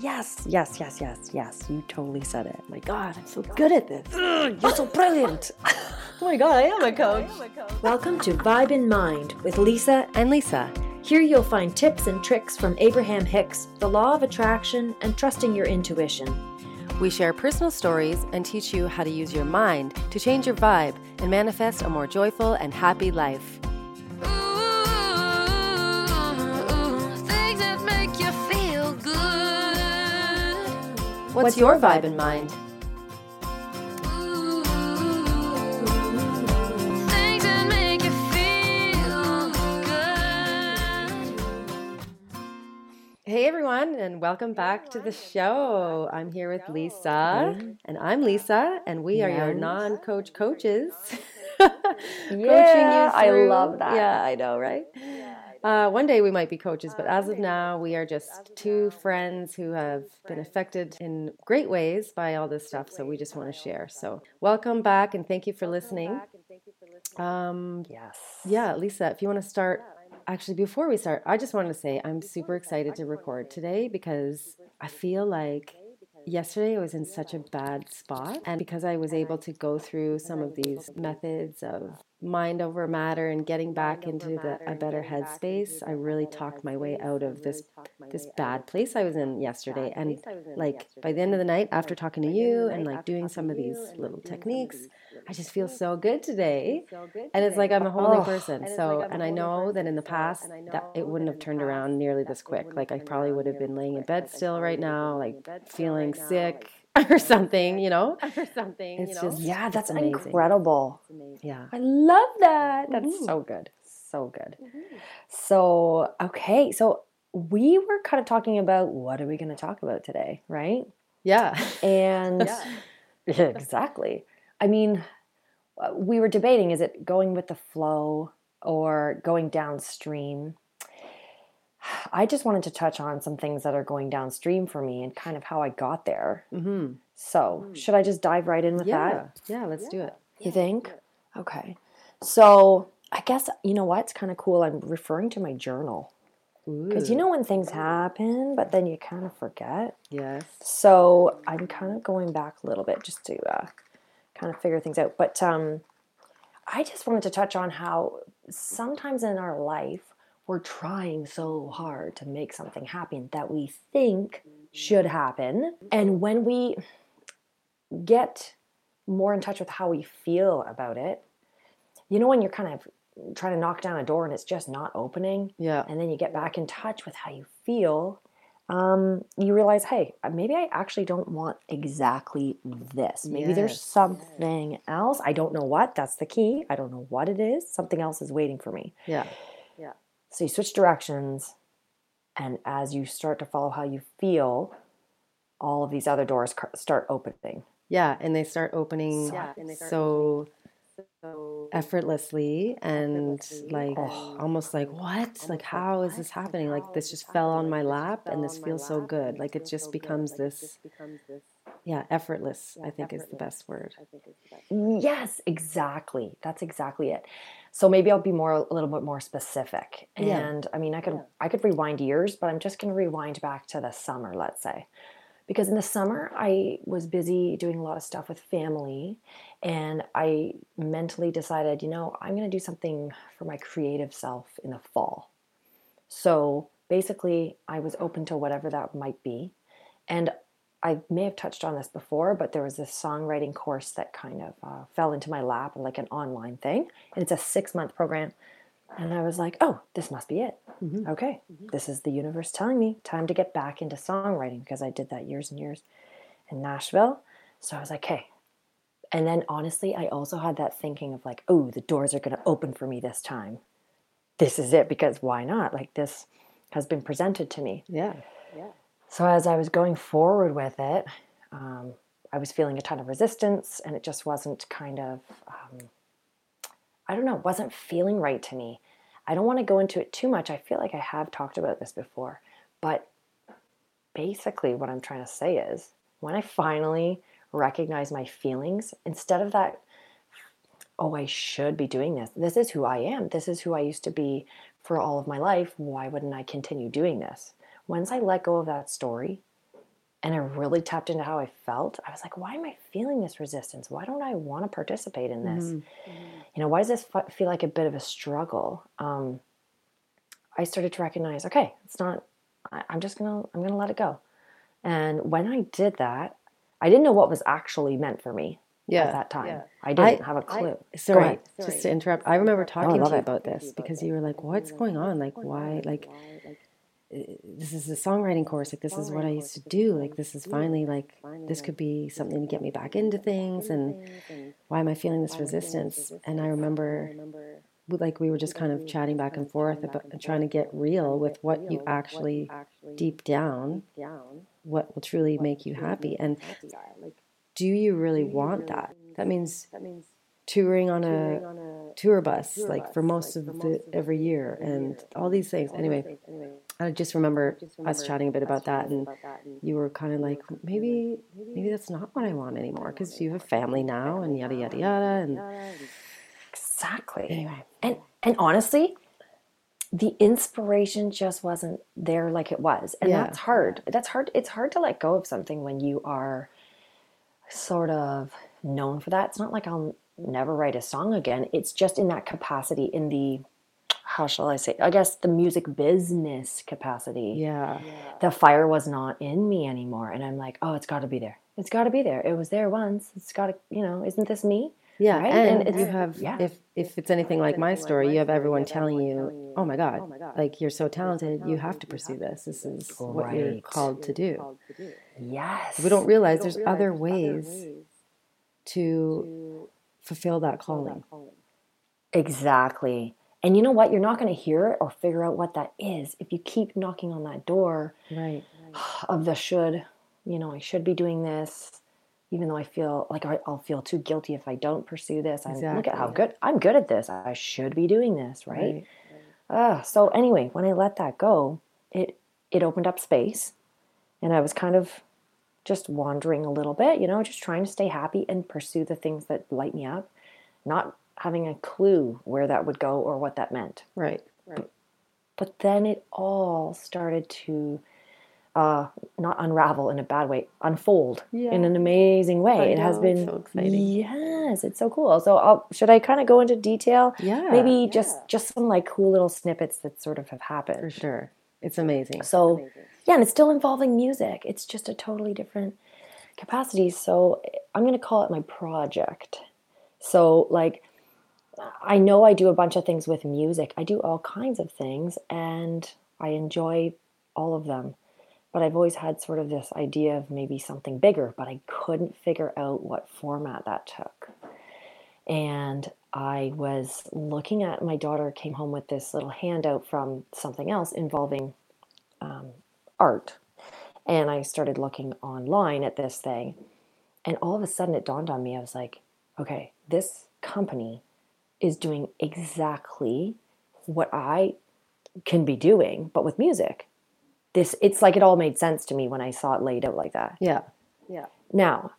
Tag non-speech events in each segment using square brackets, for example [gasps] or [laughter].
Yes, yes, yes, yes, yes. You totally said it. My God, I'm so good at this. Ugh, you're so brilliant. [laughs] oh my God, I am a coach. Welcome to Vibe in Mind with Lisa. And Lisa. Here you'll find tips and tricks from Abraham Hicks, the law of attraction, and trusting your intuition. We share personal stories and teach you how to use your mind to change your vibe and manifest a more joyful and happy life. What's, What's your vibe in mind? Hey everyone, and welcome back to the show. I'm here with Lisa, and I'm Lisa, and we are your non coach coaches. [laughs] yeah, I love that. Yeah, I know, right? Uh, one day we might be coaches, but as of now, we are just two friends who have been affected in great ways by all this stuff. So we just want to share. So welcome back and thank you for listening. Um, yes. Yeah, Lisa, if you want to start. Actually, before we start, I just wanted to say I'm super excited to record today because I feel like yesterday I was in such a bad spot. And because I was able to go through some of these methods of mind over matter and getting back into the, a better headspace, I really talked my way out of this this bad place I was in yesterday. And like by the end of the night, after talking to you and like doing some of these little techniques, I just feel so good today. And it's like I'm a whole new person. So, and I know that in the past that it wouldn't have turned around nearly this quick. Like I probably would have been laying in bed still right now, like feeling sick [laughs] or something, you know, [laughs] or something. It's you know? just yeah, that's amazing. incredible. Yeah, I love that. That's mm-hmm. so good, so good. Mm-hmm. So okay, so we were kind of talking about what are we going to talk about today, right? Yeah, and [laughs] yeah. exactly. I mean, uh, we were debating: is it going with the flow or going downstream? I just wanted to touch on some things that are going downstream for me and kind of how I got there. Mm-hmm. So, mm. should I just dive right in with yeah. that? Yeah, let's do it. You think? Okay. So, I guess, you know what? It's kind of cool. I'm referring to my journal. Because you know when things happen, but then you kind of forget? Yes. So, I'm kind of going back a little bit just to uh, kind of figure things out. But um, I just wanted to touch on how sometimes in our life, we're trying so hard to make something happen that we think should happen. And when we get more in touch with how we feel about it, you know, when you're kind of trying to knock down a door and it's just not opening, yeah, and then you get back in touch with how you feel, um, you realize, hey, maybe I actually don't want exactly this. Maybe yes. there's something else. I don't know what. That's the key. I don't know what it is. Something else is waiting for me. Yeah. Yeah. So you switch directions, and as you start to follow how you feel, all of these other doors start opening. Yeah, and they start opening yeah, and they start so, so effortlessly and effortlessly like oh. almost like what? Like how is this happening? Like this just fell on my lap and this feels so good. Like it just becomes this yeah, effortless, I think is the best word. Yes, exactly. That's exactly it. So maybe I'll be more a little bit more specific. And yeah. I mean, I could yeah. I could rewind years, but I'm just going to rewind back to the summer, let's say. Because in the summer, I was busy doing a lot of stuff with family, and I mentally decided, you know, I'm going to do something for my creative self in the fall. So basically, I was open to whatever that might be. And I may have touched on this before, but there was this songwriting course that kind of uh, fell into my lap, like an online thing, and it's a six month program. And I was like, oh, this must be it. Mm-hmm. Okay, mm-hmm. this is the universe telling me time to get back into songwriting because I did that years and years in Nashville. So I was like, hey. And then honestly, I also had that thinking of like, oh, the doors are going to open for me this time. This is it because why not? Like this has been presented to me. Yeah. Yeah. So as I was going forward with it, um, I was feeling a ton of resistance, and it just wasn't kind of, um, I don't know, wasn't feeling right to me. I don't want to go into it too much. I feel like I have talked about this before, but basically, what I'm trying to say is when I finally recognize my feelings, instead of that, oh, I should be doing this. This is who I am. This is who I used to be for all of my life. Why wouldn't I continue doing this? Once I let go of that story and I really tapped into how I felt, I was like, why am I feeling this resistance? Why don't I want to participate in this? Mm-hmm. You know, why does this feel like a bit of a struggle? Um, I started to recognize, okay, it's not. I, I'm just gonna I'm gonna let it go. And when I did that, I didn't know what was actually meant for me yeah, at that time. Yeah. I didn't I, have a clue. I, sorry, just to interrupt. I remember talking oh, I to you about this because you were like, "What's going on? Like, why? Like, this is a songwriting course. Like, this is what I used to do. Like, this is finally like this could be something to get me back into things. And why am I feeling this resistance? And I remember." Like we were just kind of chatting back and forth about trying to get real with what you actually deep down, what will truly make you happy. And do you really want that? That means that touring on a, tour bus like for most of the every year and all these things. Anyway, I just remember us chatting a bit about that, and you were kind of like, maybe maybe that's not what I want anymore because you have a family now and yada yada yada and exactly. Anyway, and and honestly, the inspiration just wasn't there like it was and yeah. that's hard that's hard it's hard to let go of something when you are sort of known for that. It's not like I'll never write a song again. It's just in that capacity, in the how shall I say? I guess the music business capacity. Yeah. The fire was not in me anymore. And I'm like, oh, it's got to be there. It's got to be there. It was there once. It's got to, you know, isn't this me? Yeah, right? and, and you have yeah. if if it's anything like my story, you have everyone telling you, "Oh my God, like you're so talented, you have to pursue this. This is what you're called to do." Yes. We don't realize there's other ways to fulfill that calling. Exactly. And you know what? You're not going to hear it or figure out what that is if you keep knocking on that door right. [sighs] of the should. You know, I should be doing this even though I feel like I'll feel too guilty if I don't pursue this. I exactly. look at how good I'm good at this. I should be doing this, right? right. Uh, so anyway, when I let that go, it it opened up space, and I was kind of just wandering a little bit, you know, just trying to stay happy and pursue the things that light me up, not having a clue where that would go or what that meant. Right. Right. But, then it all started to uh, not unravel in a bad way, unfold yeah. in an amazing way. I it know, has been so exciting. yes, it's so cool. So I'll, should I kind of go into detail? Yeah, maybe yeah. just just some like cool little snippets that sort of have happened. For sure, it's amazing. So amazing. Yeah, and it's still involving music. It's just a totally different capacity. So I'm going to call it my project. So like. I know I do a bunch of things with music. I do all kinds of things and I enjoy all of them but I've always had sort of this idea of maybe something bigger, but I couldn't figure out what format that took. And I was looking at my daughter came home with this little handout from something else involving um, art. And I started looking online at this thing. And all of a sudden it dawned on me I was like, okay, this company is doing exactly what I can be doing, but with music this it's like it all made sense to me when I saw it laid out like that. Yeah. Yeah. Now,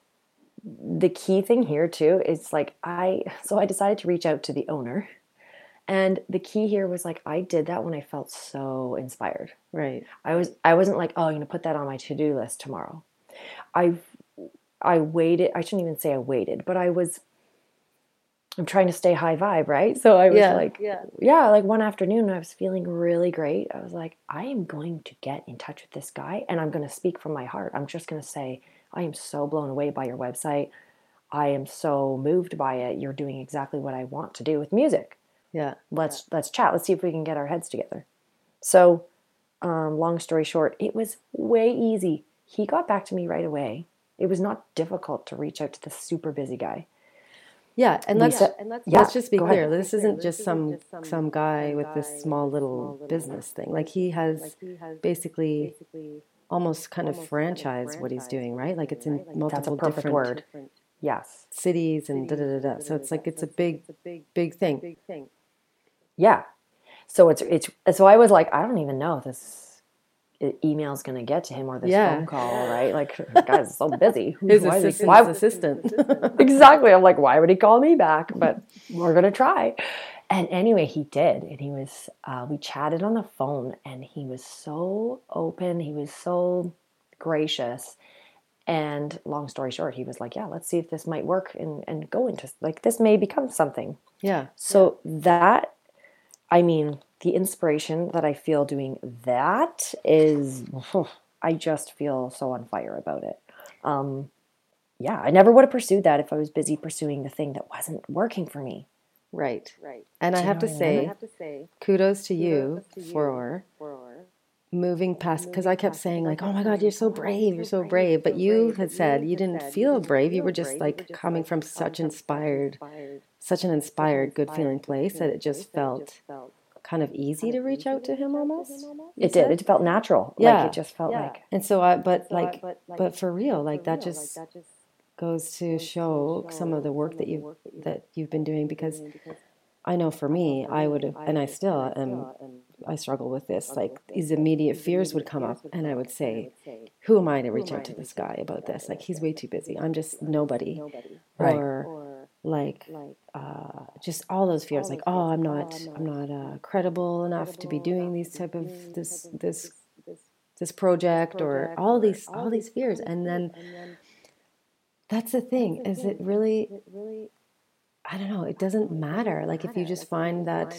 the key thing here too is like I so I decided to reach out to the owner. And the key here was like I did that when I felt so inspired. Right. I was I wasn't like, oh, I'm gonna put that on my to-do list tomorrow. I I waited, I shouldn't even say I waited, but I was I'm trying to stay high vibe, right? So I was yeah, like, yeah. yeah, like one afternoon I was feeling really great. I was like, I am going to get in touch with this guy and I'm going to speak from my heart. I'm just going to say, I am so blown away by your website. I am so moved by it. You're doing exactly what I want to do with music. Yeah. Let's yeah. let's chat. Let's see if we can get our heads together. So, um, long story short, it was way easy. He got back to me right away. It was not difficult to reach out to this super busy guy. Yeah, and let's yeah, and let's, yeah, let's just be clear. Ahead. This isn't just some some guy with this small little business thing. Like he has basically almost kind of franchise what he's doing, right? Like it's in multiple different word. Yes, cities and da da da da. So it's like it's a big, big thing. Yeah. So it's it's so I was like, I don't even know this email's going to get to him or this yeah. phone call, right? Like, [laughs] guy's so busy. [laughs] His why assistant. Why, [laughs] assistant. exactly. I'm like, why would he call me back? But we're going to try. And anyway, he did. And he was, uh, we chatted on the phone and he was so open. He was so gracious. And long story short, he was like, "Yeah, let's see if this might work and and go into like this may become something." Yeah. So that, I mean, the inspiration that I feel doing that is, I just feel so on fire about it. Um, yeah, I never would have pursued that if I was busy pursuing the thing that wasn't working for me. Right. Right. And I have, to say, I have to say, kudos to you for moving past because I kept saying like, "Oh my God, you're so brave, you're so brave," but you had said you didn't feel brave. You were just like coming from such inspired, such an inspired, good feeling place that it just felt kind of easy to reach out to him almost. It did. It felt natural. Yeah, like it just felt like. And so uh, uh, I, but like, but for real, like that just goes to show some of the work that you that you've been doing because I know for me, I would have, and I still am, I struggle with this. Like these immediate fears would come up, and I would say, "Who am I to reach out to this guy about this? Like he's way too busy. I'm just nobody." Right. Or like, uh, just all those fears. Like, oh, I'm not, I'm not uh, credible enough to be doing these type of this this this project, or all these all these fears, and then that's the thing. Is it really? I don't know, it doesn't matter. Like if you just find that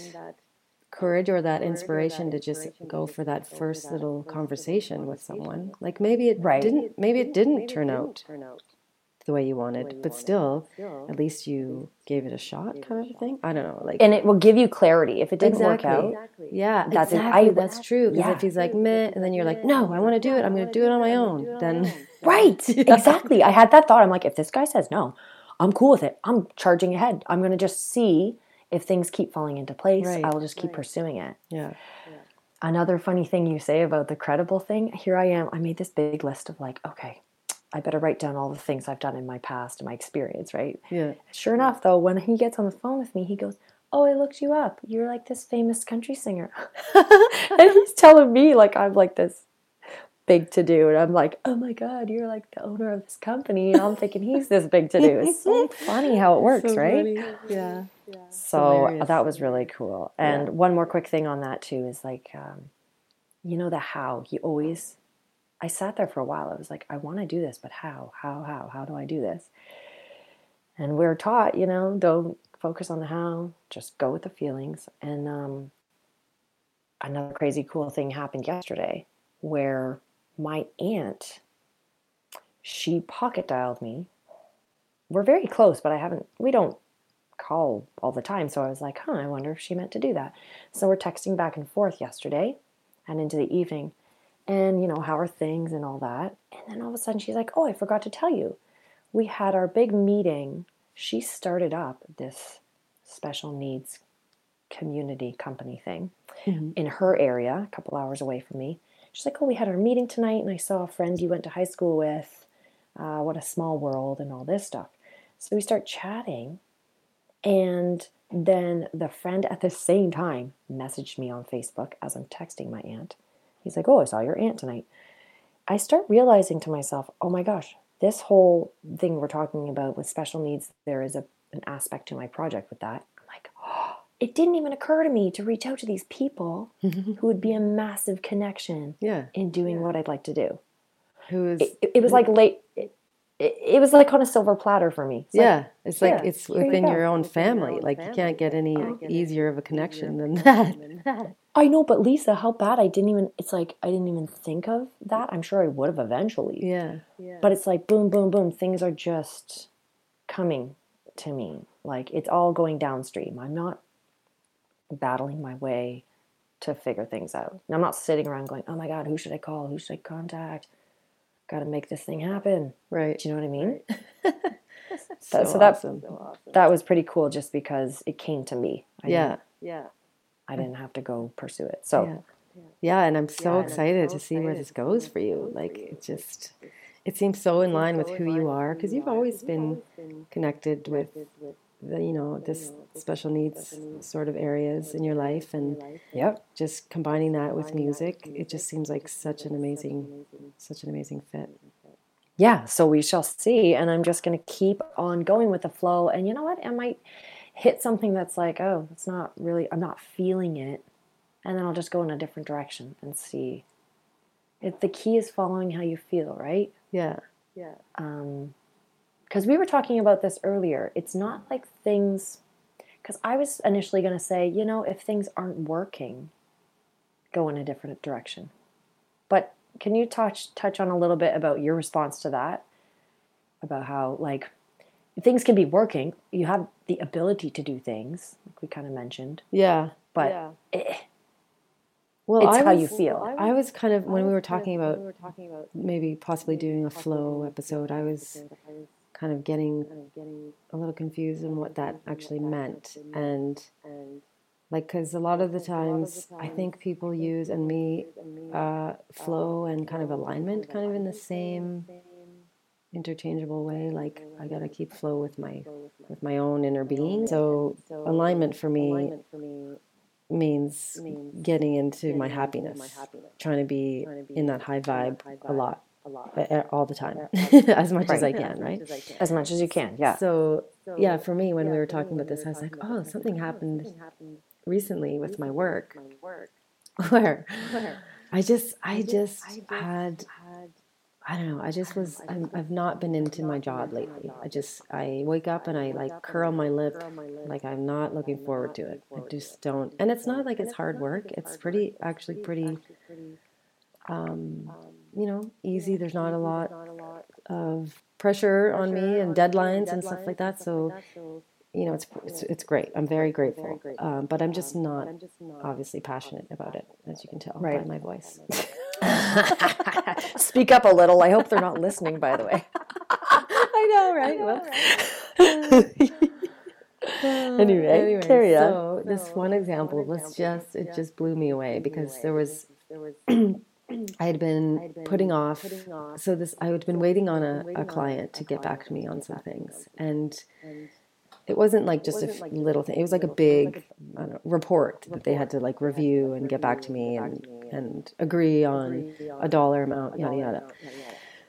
courage or that inspiration to just go for that first little conversation with someone. Like maybe it right. didn't maybe it didn't turn out the way you wanted, but still at least you gave it a shot kind of thing. I don't know. Like And it will give you clarity. If it didn't exactly. work out. Yeah, that's exactly. I, that's true. Because yeah. if he's like meh and then you're like, No, I want to do it, I'm gonna do it on my own, [laughs] then Right. Exactly. I had that thought. I'm like, if this guy says no, I'm cool with it. I'm charging ahead. I'm going to just see if things keep falling into place. Right. I'll just keep right. pursuing it. Yeah. Another funny thing you say about the credible thing, here I am. I made this big list of like, okay, I better write down all the things I've done in my past and my experience, right? Yeah. Sure enough, though, when he gets on the phone with me, he goes, Oh, I looked you up. You're like this famous country singer. [laughs] and he's telling me like I'm like this big to do. And I'm like, oh my God, you're like the owner of this company. And I'm thinking he's this big to do. It's so [laughs] funny how it works, so right? Yeah. yeah. So Hilarious. that was really cool. And yeah. one more quick thing on that too is like, um, you know, the how. He always, I sat there for a while. I was like, I want to do this, but how? How, how? How do I do this? And we're taught, you know, don't focus on the how, just go with the feelings. And um, another crazy cool thing happened yesterday where my aunt, she pocket dialed me. We're very close, but I haven't, we don't call all the time. So I was like, huh, I wonder if she meant to do that. So we're texting back and forth yesterday and into the evening. And, you know, how are things and all that. And then all of a sudden she's like, oh, I forgot to tell you. We had our big meeting. She started up this special needs community company thing mm-hmm. in her area, a couple hours away from me. She's like, Oh, we had our meeting tonight, and I saw a friend you went to high school with. Uh, what a small world, and all this stuff. So we start chatting, and then the friend at the same time messaged me on Facebook as I'm texting my aunt. He's like, Oh, I saw your aunt tonight. I start realizing to myself, Oh my gosh, this whole thing we're talking about with special needs, there is a, an aspect to my project with that I'm like, Oh, [gasps] it didn't even occur to me to reach out to these people [laughs] who would be a massive connection yeah. in doing yeah. what I'd like to do. Who is it, it was like late it, it, was like on a silver platter for me. It's yeah, like, it's like yeah, it's within you your own family. Like you can't get any easier of a connection than that. I know, but Lisa, how bad I didn't even it's like I didn't even think of that. I'm sure I would have eventually. Yeah. yeah. But it's like boom, boom, boom. Things are just coming to me. Like it's all going downstream. I'm not battling my way to figure things out. And I'm not sitting around going, oh my God, who should I call? Who should I contact? Got to make this thing happen. Right. Do you know what I mean? Right. [laughs] so, that, so, that, so awesome. that was pretty cool just because it came to me. I yeah. Yeah. I didn't have to go pursue it. So, yeah. yeah and I'm so yeah, excited I'm so to see where this goes for you. Like, it just, it seems so in line with who you are because you've always been connected with the, you know this special needs sort of areas in your life and yep just combining that with music it just seems like such an amazing such an amazing fit yeah so we shall see and i'm just going to keep on going with the flow and you know what i might hit something that's like oh it's not really i'm not feeling it and then i'll just go in a different direction and see It, the key is following how you feel, right? Yeah. Yeah. Um, because we were talking about this earlier. It's not like things. Because I was initially going to say, you know, if things aren't working, go in a different direction. But can you touch touch on a little bit about your response to that? About how like things can be working, you have the ability to do things, like we kind of mentioned. Yeah. But yeah. Eh, well, it's I how was, you feel. I was kind of when we were talking about maybe possibly doing a flow episode. I was kind of getting a little confused on what that actually meant, and like because a lot of the times I think people use and me uh, flow and kind of alignment kind of in the same interchangeable way like i got to keep flow with my with my own inner being. So alignment for me means getting into my happiness trying to be in that high vibe a lot [laughs] all the time as much as [laughs] i can right as much as you can yeah so yeah for me when we were talking about this i was like oh something happened recently with my work [laughs] where i just i just had I don't know. I just was. I'm, I've not been into my job lately. I just. I wake up and I like curl my lip, like I'm not looking forward to it. I just don't. And it's not like it's hard work. It's pretty, actually, pretty. Um, you know, easy. There's not a lot of pressure on me and deadlines and stuff like that. So, you know, it's it's, it's great. I'm very grateful. Um, but I'm just not obviously passionate about it, as you can tell right. by my voice. [laughs] [laughs] Speak up a little. I hope they're not listening, by the way. [laughs] I know, right? Well. anyway, anyway, carry on. So this one example was just it just blew me away because there was [clears throat] I had been putting off so this I had been waiting on a, a client to get back to me on some things and it wasn't like just a little thing. It was like a big know, report that they had to like review and get back to me and, and agree on a dollar amount, yada yada.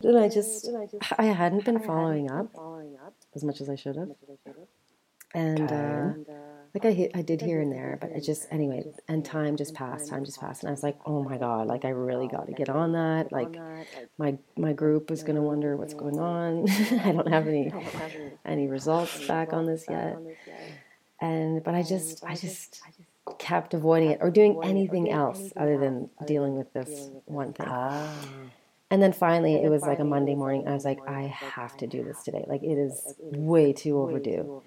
And I just, I hadn't been following up as much as I should have. And uh, like I hit, I did here and there, but it just anyway. And time just passed. Time just passed, and I was like, oh my god, like I really got to get on that. Like my my group is gonna wonder what's going on. [laughs] I don't have any any results back on this yet. And but I just I just kept avoiding it or doing anything else other than dealing with this one thing. And then finally, it was like a Monday morning. I was like, I have to do this today. Like it is way too overdue.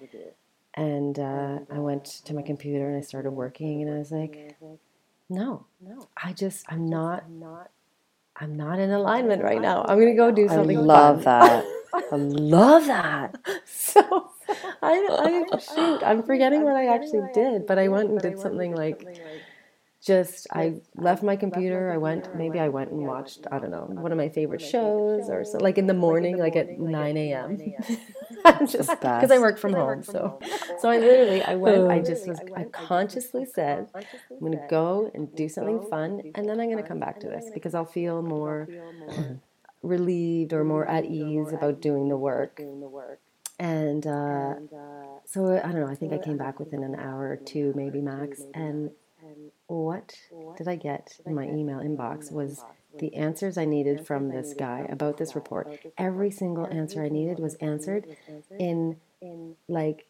And uh, I went to my computer and I started working, and I was like, no, no, I just, I'm not, not, I'm not in alignment right now. I'm gonna go do something. [laughs] I love that. I love that. So I, I [laughs] shoot, I'm forgetting what I actually did, but I went and did something like just I left my computer. I went maybe I went and watched I don't know one of my favorite shows or so like in the morning like at nine a.m. [laughs] [laughs] just because I work from home. So so I literally I went. I just was I consciously said I'm going to go and do something fun, and then I'm going to come back to this because I'll feel more [clears throat] relieved or more at ease about doing the work. And uh, so I don't know. I think I came back within an hour or two, maybe max, and what did I get in my email inbox was the answers I needed from this guy about this report. Every single answer I needed was answered in like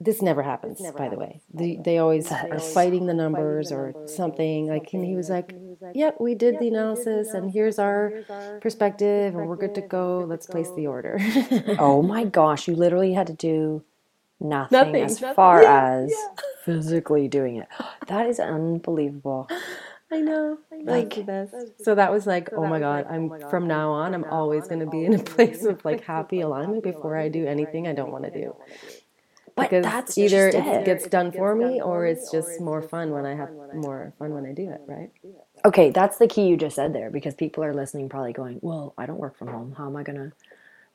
this never happens by the way. they, they always are fighting the numbers or something like and he was like yep we did the analysis and here's our perspective and we're good to go. let's place the order. [laughs] Oh my gosh you literally had to do nothing, Nothing, as nothing. far Yeah, as physically doing it. [gasps] That is unbelievable. I know. Like the best. So that was like, oh, oh my god, I'm from now on, I'm always going to be in a place of like happy alignment before I do anything I don't want to do. But Because that's either just it it. gets done for me or it's just more fun when I have more fun when I do it, right? Okay, that's the key you just said there because people are listening probably going, "Well, I don't work from home. How am I going to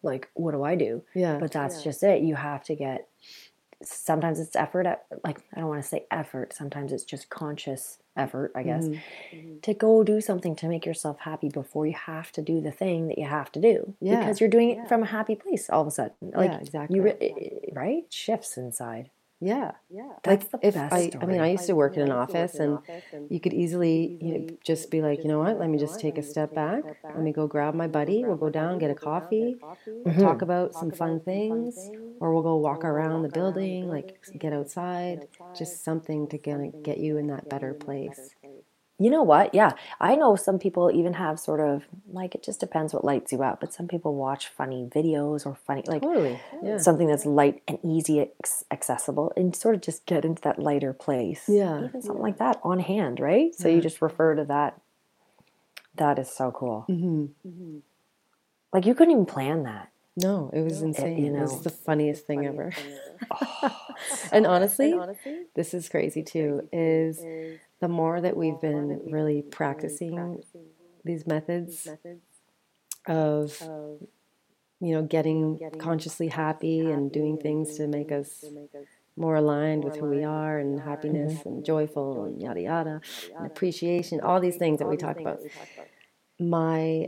like what do I do?" Yeah. But that's just it. You have to get sometimes it's effort at, like I don't want to say effort, sometimes it's just conscious effort, I guess, Mm-hmm. to go do something to make yourself happy before you have to do the thing that you have to do. Yeah. Because you're doing it from a happy place all of a sudden. Like exactly. you re- right? Shifts inside. Yeah. Yeah. That's like if I, story. I mean, I used to work in an office, and you could easily, you know, just be like, you know what? Let me just take a step back. Let me go grab my buddy. We'll go down, get a coffee, Mhm. talk about some fun things, or we'll go walk around the building, like get outside. Just something to get get you in that better place. You know what? Yeah. I know some people even have sort of like it just depends what lights you up, but some people watch funny videos or funny like Totally. Yeah. something that's light and easy accessible and sort of just get into that lighter place. Yeah. Even something like that on hand, right? So you just refer to that. That is so cool. hmm Like you couldn't even plan that. No, it was insane. you It was the funniest thing ever. [laughs] [laughs] and oh, honestly, this is crazy too. Is the more that we've been really practicing these methods of you know getting consciously happy and doing things to make us more aligned with who we are and happiness and joyful and yada yada and appreciation all these things that we talk about my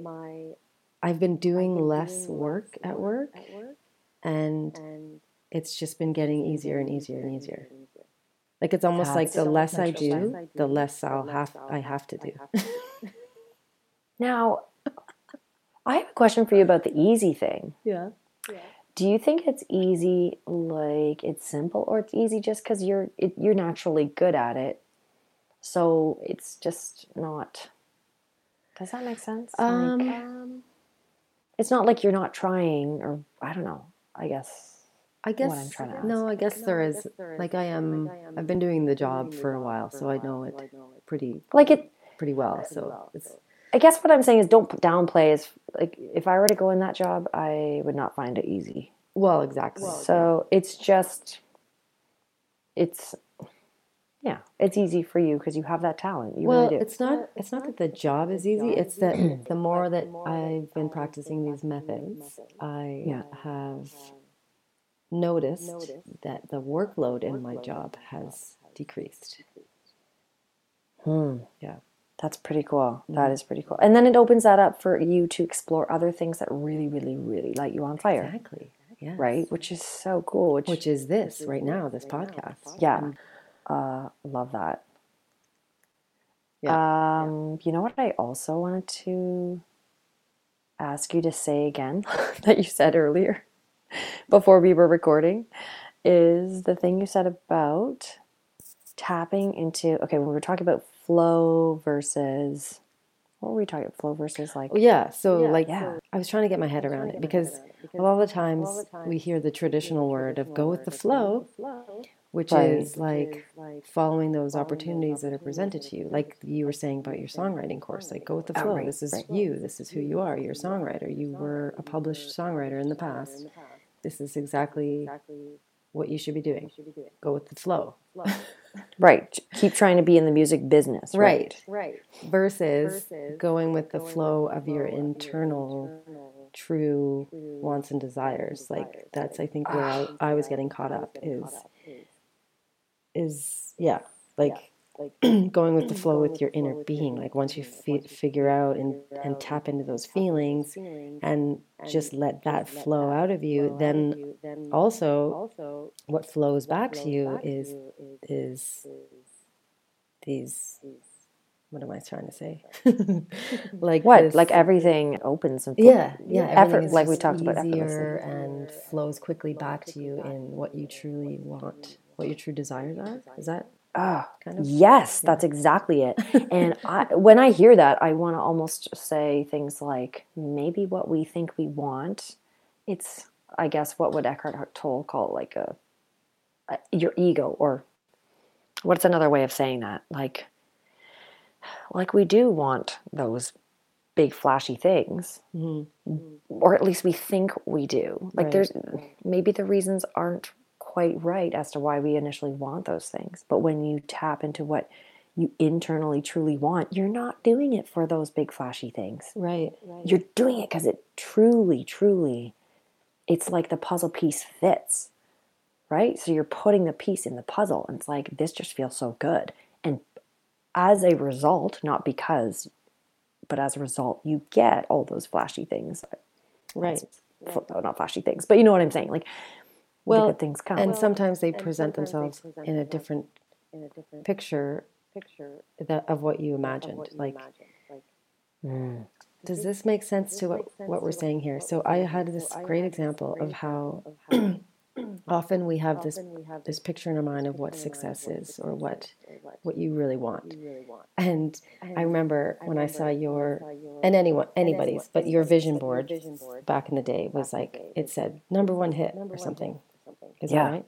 i've been doing less work at work and it's just been getting easier and easier and easier like it's almost like the less i do the less i'll have i have to do [laughs] Now, I have a question for you about the easy thing. yeah Do you think it's easy, like it's simple, or it's easy just because you're it, you're naturally good at it? So it's just not. Does that make sense? Like, um it's not like you're not trying, or I don't know. I guess. I guess what I'm trying to no, I guess there is like I am I've been doing the job for a while, so I know it pretty Like it. pretty well. So it's I guess what I'm saying is don't downplay. Is like if I were to go in that job, I would not find it easy. well exactly. So it's just, it's, yeah, it's easy for you because you have that talent. You well, really do. it's not it's not that the job is easy, it's that [clears throat] the more that I've been practicing these methods, I Yeah. have noticed that the workload in my job has decreased. Hmm. Yeah. That's pretty cool. That is pretty cool. And then it opens that up for you to explore other things that really, really, really light you on fire, Exactly. Yeah. right? Which is so cool. Which, Which is this right now, this podcast. yeah, uh, love that. Yeah. Um, you know what I also wanted to ask you to say again [laughs] that you said earlier [laughs] before we were recording is the thing you said about tapping into okay when we were talking about flow versus what were we talking about flow versus like Well, yeah. So, like, Yeah. I was trying to get my head around it because a lot of the times we hear the traditional word of go with the flow, which Right. is like following those opportunities that are presented to you. Like you were saying about your songwriting course, like go with the Oh, flow. right, This is right. you. This is who you are. You're a songwriter. You were a published songwriter in the past. This is exactly what you should be doing. Go with the flow. [laughs] right keep trying to be in the music business right, Right. Versus going with the flow of your internal true wants and desires. Like that's I think where I, I was getting caught up is is yeah, like [clears throat] going with the [clears throat] flow with your inner being. Like once you fi- figure out and and tap into those feelings and just let that flow out of you, then also what flows back to you is is these what am I trying to say? [laughs] like [laughs] what this- like everything opens and yeah, yeah. effort like we talked about easier and flows quickly back to you in what you truly want, what your true desires are. Is that Ah, kind of? yes that's exactly it [laughs] and I, when i hear that i want to almost say things like maybe what we think we want it's i guess what would eckhart tolle call like a, a your ego or what's another way of saying that like like we do want those big flashy things Mhm. or at least we think we do like Right. there's maybe the reasons aren't quite right as to why we initially want those things but when you tap into what you internally truly want you're not doing it for those big flashy things Right. you're doing it because it truly truly it's like the puzzle piece fits right so you're putting the piece in the puzzle and it's like this just feels so good and as a result not because but as a result you get all those flashy things Right. f- oh, not flashy things, but you know what I'm saying. Like Well, the good things come. and sometimes they present themselves in a different picture that, of what you imagined. Like, Mm. does this make sense to what, what we're saying here? So I had this great example of how [clears throat] often we have this this picture in our mind of what success is or what what you really want. And I remember when I saw your and anyone anybody's, but your vision board back in the day was like it said number one hit or something. Is Yeah. that right?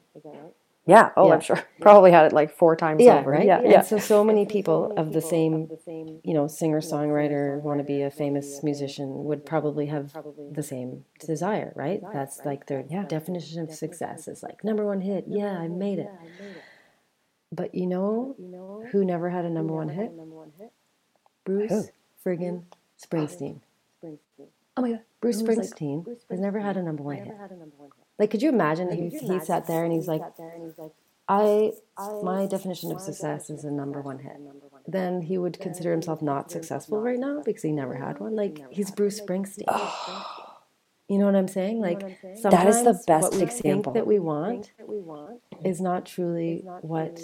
Yeah. Oh, Yeah. I'm sure. [laughs] Probably had it like four times Yeah, over. right. Yeah. And Yeah. so so many people of the same, you know, singer songwriter want to be a famous musician would probably have the same desire, right? That's like their definition of success is like number one hit. Yeah, I made it. But you know who never had a number one hit? Bruce friggin' Springsteen. Oh my god. Bruce Springsteen has never had a number one hit. Like, could you imagine if he sat there and he's like, I, my definition of success is a number one hit. Then he would consider himself not successful right now because he never had one. Like, he's Bruce Springsteen. You know what I'm saying? Like, That is the sometimes best what we example. think that we want is not truly what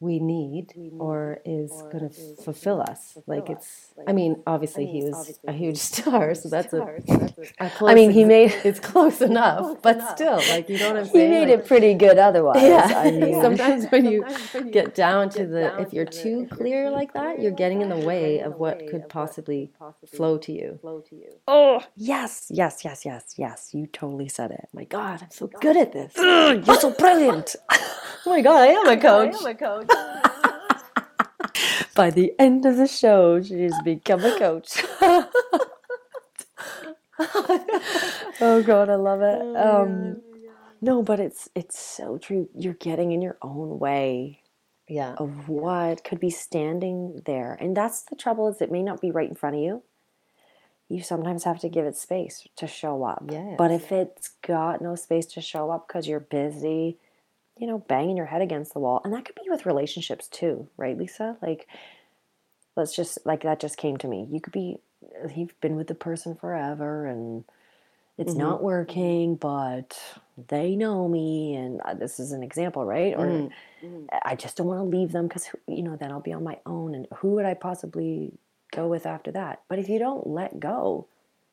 we need or is going to fulfill us. Like it's, I mean, obviously he was a huge [laughs] star, so that's a, [laughs] a close I mean, he made [laughs] it's close enough, but still, like you know what I'm he saying? made Like, it pretty good otherwise. yeah. I mean, Sometimes when you get down to the, if you're too clear like that, you're getting in the way of what could possibly flow to you. oh yes, yes, yes, yes, yes. You totally said it. My God, I'm so good at this. You're so brilliant. Oh my God, I am a coach. I am a coach. [laughs] By the end of the show, she's become a coach. [laughs] oh god, I love it. Um, no, but it's it's so true. You're getting in your own way Yeah. of what could be standing there, and that's the trouble. Is it may not be right in front of you. You sometimes have to give it space to show up. But if it's got no space to show up because you're busy, you know, banging your head against the wall, and that could be with relationships too, right, Lisa? Like, let's just like that just came to me. You could be you've been with the person forever and it's Mhm. not working, but they know me, and uh, this is an example, right? Or Mm. I just don't want to leave them because you know then I'll be on my own, and who would I possibly go with after that? But if you don't let go,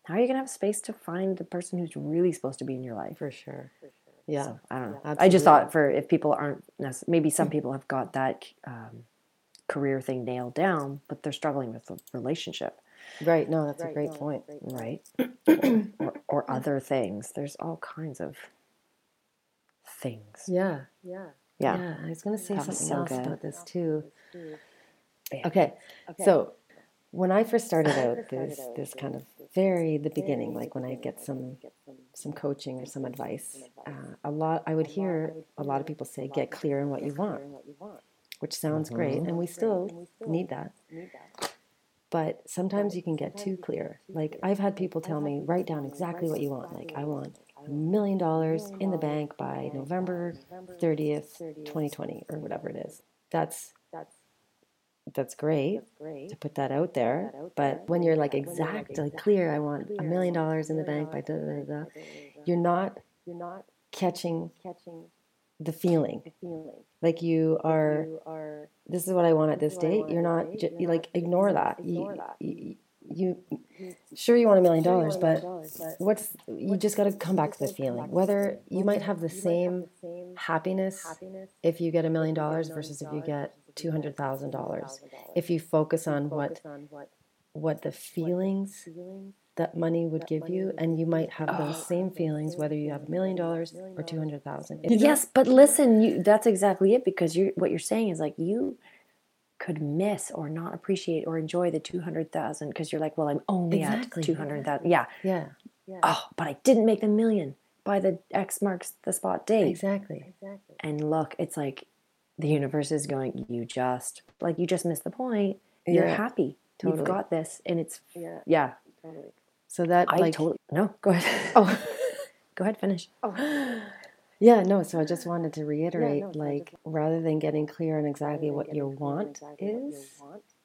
how are you gonna have space to find the person who's really supposed to be in your life? For sure. Yeah. So, I don't know. I just thought for if people aren't necess- maybe some people have got that um, career thing nailed down, but they're struggling with the relationship, Right. No, that's a great point. right? [clears throat] or, or other things. There's all kinds of things. Yeah. Yeah. Yeah. I was going to say That something so else good. about this too. Yeah. Okay. So when I first started out, this this kind of very the beginning, like when I get some some coaching or some advice, uh, a lot I would hear a lot of people say, "Get clear on what you want," which sounds great, and we still need that. But sometimes you can get too clear. Like I've had people tell me, write down exactly what you want. Like I want a million dollars in the bank by November 30th, 2020, or whatever it is. That's that's great to put that out there. But when you're like exactly clear, I want a million dollars in the bank by da da da, da you're not catching catching the feeling. The feeling. Like you are. you are This is what I want at this date. You're not. ju- You like ignore that. You, you, you sure you want a million dollars, but what's you just got to come back to the feeling. Whether you might have the same happiness if you get a million dollars versus if you get two hundred thousand dollars. If you focus on what what the feelings that money would give you, and you might have those same feelings whether you have a million dollars or two hundred thousand. Yes, but listen, you that's exactly it because you what you're saying is like you could miss or not appreciate or enjoy the 200,000 because you're like, well, I'm only Exactly. at 200,000. Yeah. Yeah, Oh, but I didn't make the million by the X marks the spot date. exactly. And look, it's like the universe is going, you just like you just missed the point. You're Yeah, happy. totally. You've got this and it's yeah. yeah. Totally. So that I like totally No, go ahead. oh [laughs] [laughs] go ahead, finish. Oh. yeah no. So I just wanted to reiterate like rather than getting clear on exactly what your want is,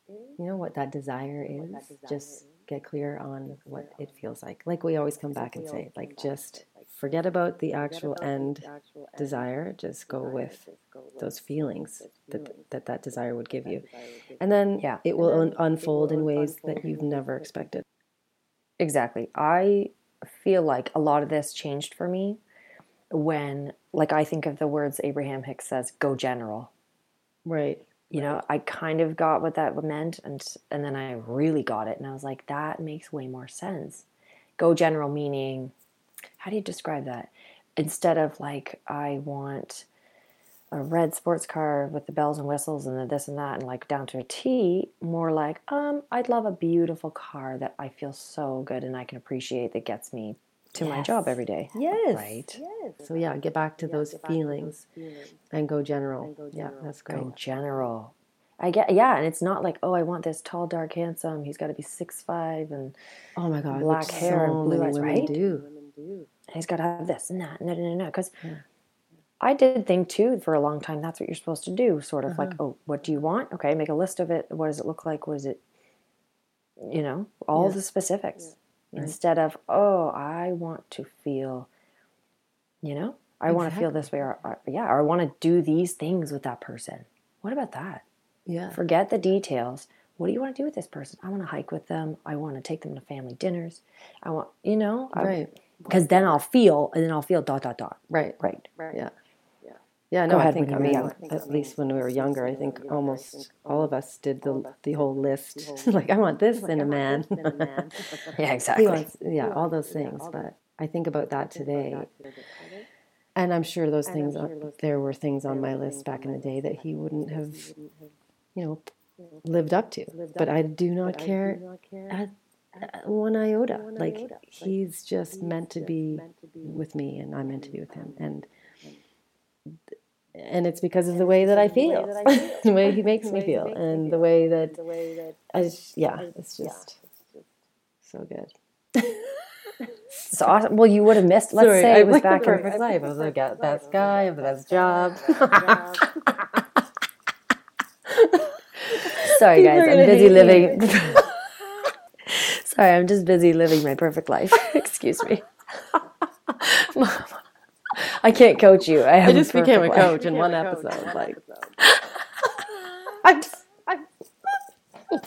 you know what that desire is, just get clear on what it feels like. Like we always come back and say, like just forget about the actual end desire. Just go with those feelings that that, that desire would give you. And then Yeah. it will un- unfold in ways that you've never expected. Exactly. I feel like a lot of this changed for me when, like, I think of the words Abraham Hicks says, go general. Right. You know, I kind of got what that meant, and and then I really got it, and I was like, that makes way more sense. Go general meaning, how do you describe that? Instead of like, I want a red sports car with the bells and whistles and the this and that, and like down to a T, more like, um, I'd love a beautiful car that I feel so good and I can appreciate that gets me to my job every day. Yes. Right. Yes. So yeah, get back to those feelings and go general. Yeah, that's great. Go general. I get yeah, and it's not like oh I want this tall, dark, handsome. He's got to be six five, and Oh my God, Black hair and blue eyes, right? do. he's got to have this and that. No, no, no, no. Because I did think too for a long time that's what you're supposed to do. Sort of like uh-huh. oh, what do you want? Okay, make a list of it. What does it look like? What is it? You know, all Yeah. the specifics Right. instead of oh I want to feel. You know, I want to feel this way, or, or yeah, or I want to do these things with that person. What about that? Yeah. Forget the details. What do you want to do with this person? I want to hike with them. I want to take them to family dinners. I want, you know, I- Right. because then I'll feel, and then I'll feel dot dot dot. Right. Right. Right. Yeah. Yeah, no, I think I mean, young. at least when we were younger, I think almost all of us did the the whole list. [laughs] like, I want this in a man. [laughs] Yeah, [laughs] exactly. wants, yeah, all those things. But I think about that today, and I'm sure those things. There were things on my list back in the day that he wouldn't have, you know, lived up to. But I do not care one iota. Like he's just meant to be with me, and I'm meant to be with him, and and it's because of the way that I feel, [laughs] the way he [laughs] makes me feel, and the way that I just, yeah, it's just so good. [laughs] it's awesome. Well, you would have missed. Let's Sorry, say I it was like back in. perfect life. I was like, got best guy, I have the best job. Sorry, guys. I'm busy living. Sorry, I'm just busy living my perfect life. Excuse me. I can't coach you. I, I just became a life. coach in one episode. Like, [laughs] I'm, I'm [laughs]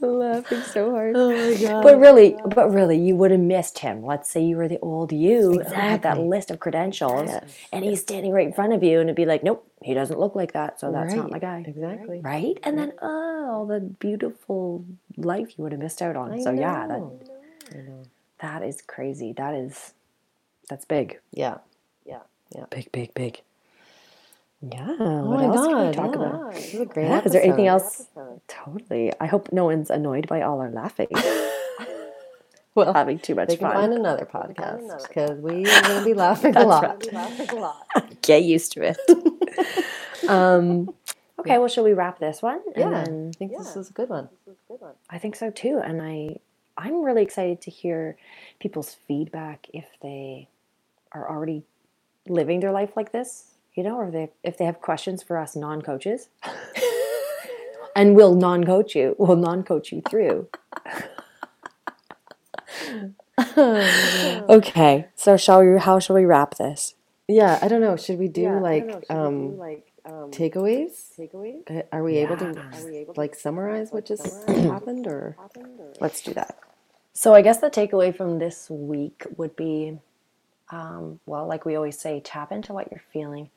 laughing so hard. oh my god. But really, but really, you would have missed him. Let's say you were the old you and had that list of credentials, Yes. and he's standing right in front of you, and it'd be like, "Nope, he doesn't look like that, so that's not my guy." Exactly. Right? And then, oh, all the beautiful life you would have missed out on. so yeah, that know. I know. that is crazy. That is that's big, Yeah. Yeah. Yeah. Big, big, big. Yeah. Oh what my else can we god. talk yeah. about? This is a great Yeah, is there anything else? Totally. I hope no one's annoyed by all our laughing. [laughs] Well, having too much they can fun. find another podcast because we are going [laughs] to be laughing a lot. [laughs] Get used to it. um, okay, well, shall we wrap this one? Yeah, then- I think this was a good one. I think so too. And I, I'm really excited to hear people's feedback if they are already living their life like this, you know, or they if they have questions for us non-coaches. [laughs] and we'll non-coach you. We'll non-coach you through. [laughs] okay, so shall we? How shall we wrap this? Yeah, I don't know. Should we do like um, like takeaways? Uh, Are we able to like summarize what just happened, or Let's do that. So I guess the takeaway from this week would be, um, well, like we always say, tap into what you're feeling.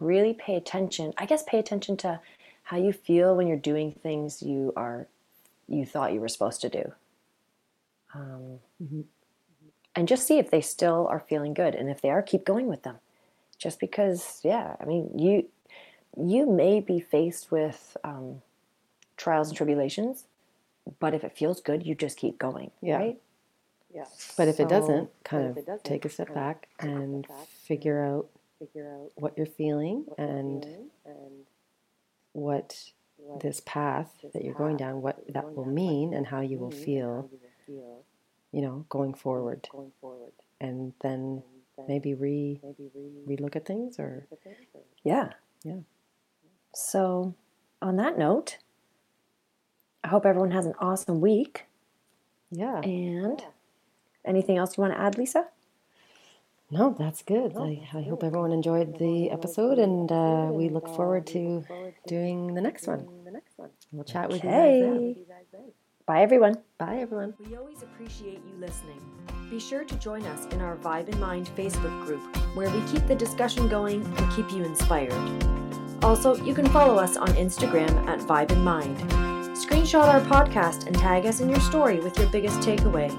Really pay attention. I guess pay attention to how you feel when you're doing things you are you thought you were supposed to do. Um, And just see if they still are feeling good, and if they are, keep going with them. Just because, yeah, I mean, you you may be faced with um, trials and tribulations, but if it feels good, you just keep going, Yeah. right? But if it doesn't, kind of take a step back and figure out what you're feeling and what this path that you're going down, what that will mean, and how you will feel, you know, going forward, and then maybe re re look at things or Yeah. Yeah. So, on that note, I hope everyone has an awesome week. yeah. And anything else you want to add, Lisa? No, that's good. I, I hope everyone enjoyed the episode, and uh, we look forward to doing the next one. We'll chat with you guys then. Bye, everyone. Bye, everyone. We always appreciate you listening. Be sure to join us in our Vibe in Mind Facebook group, where we keep the discussion going and keep you inspired. Also, you can follow us on Instagram at Vibe in Mind. Screenshot our podcast and tag us in your story with your biggest takeaway.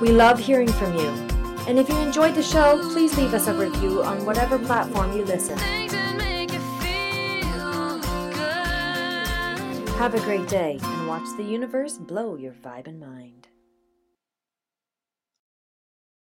We love hearing from you. And if you enjoyed the show, please leave us a review on whatever platform you listen. Have a great day and watch the universe blow your vibe and mind.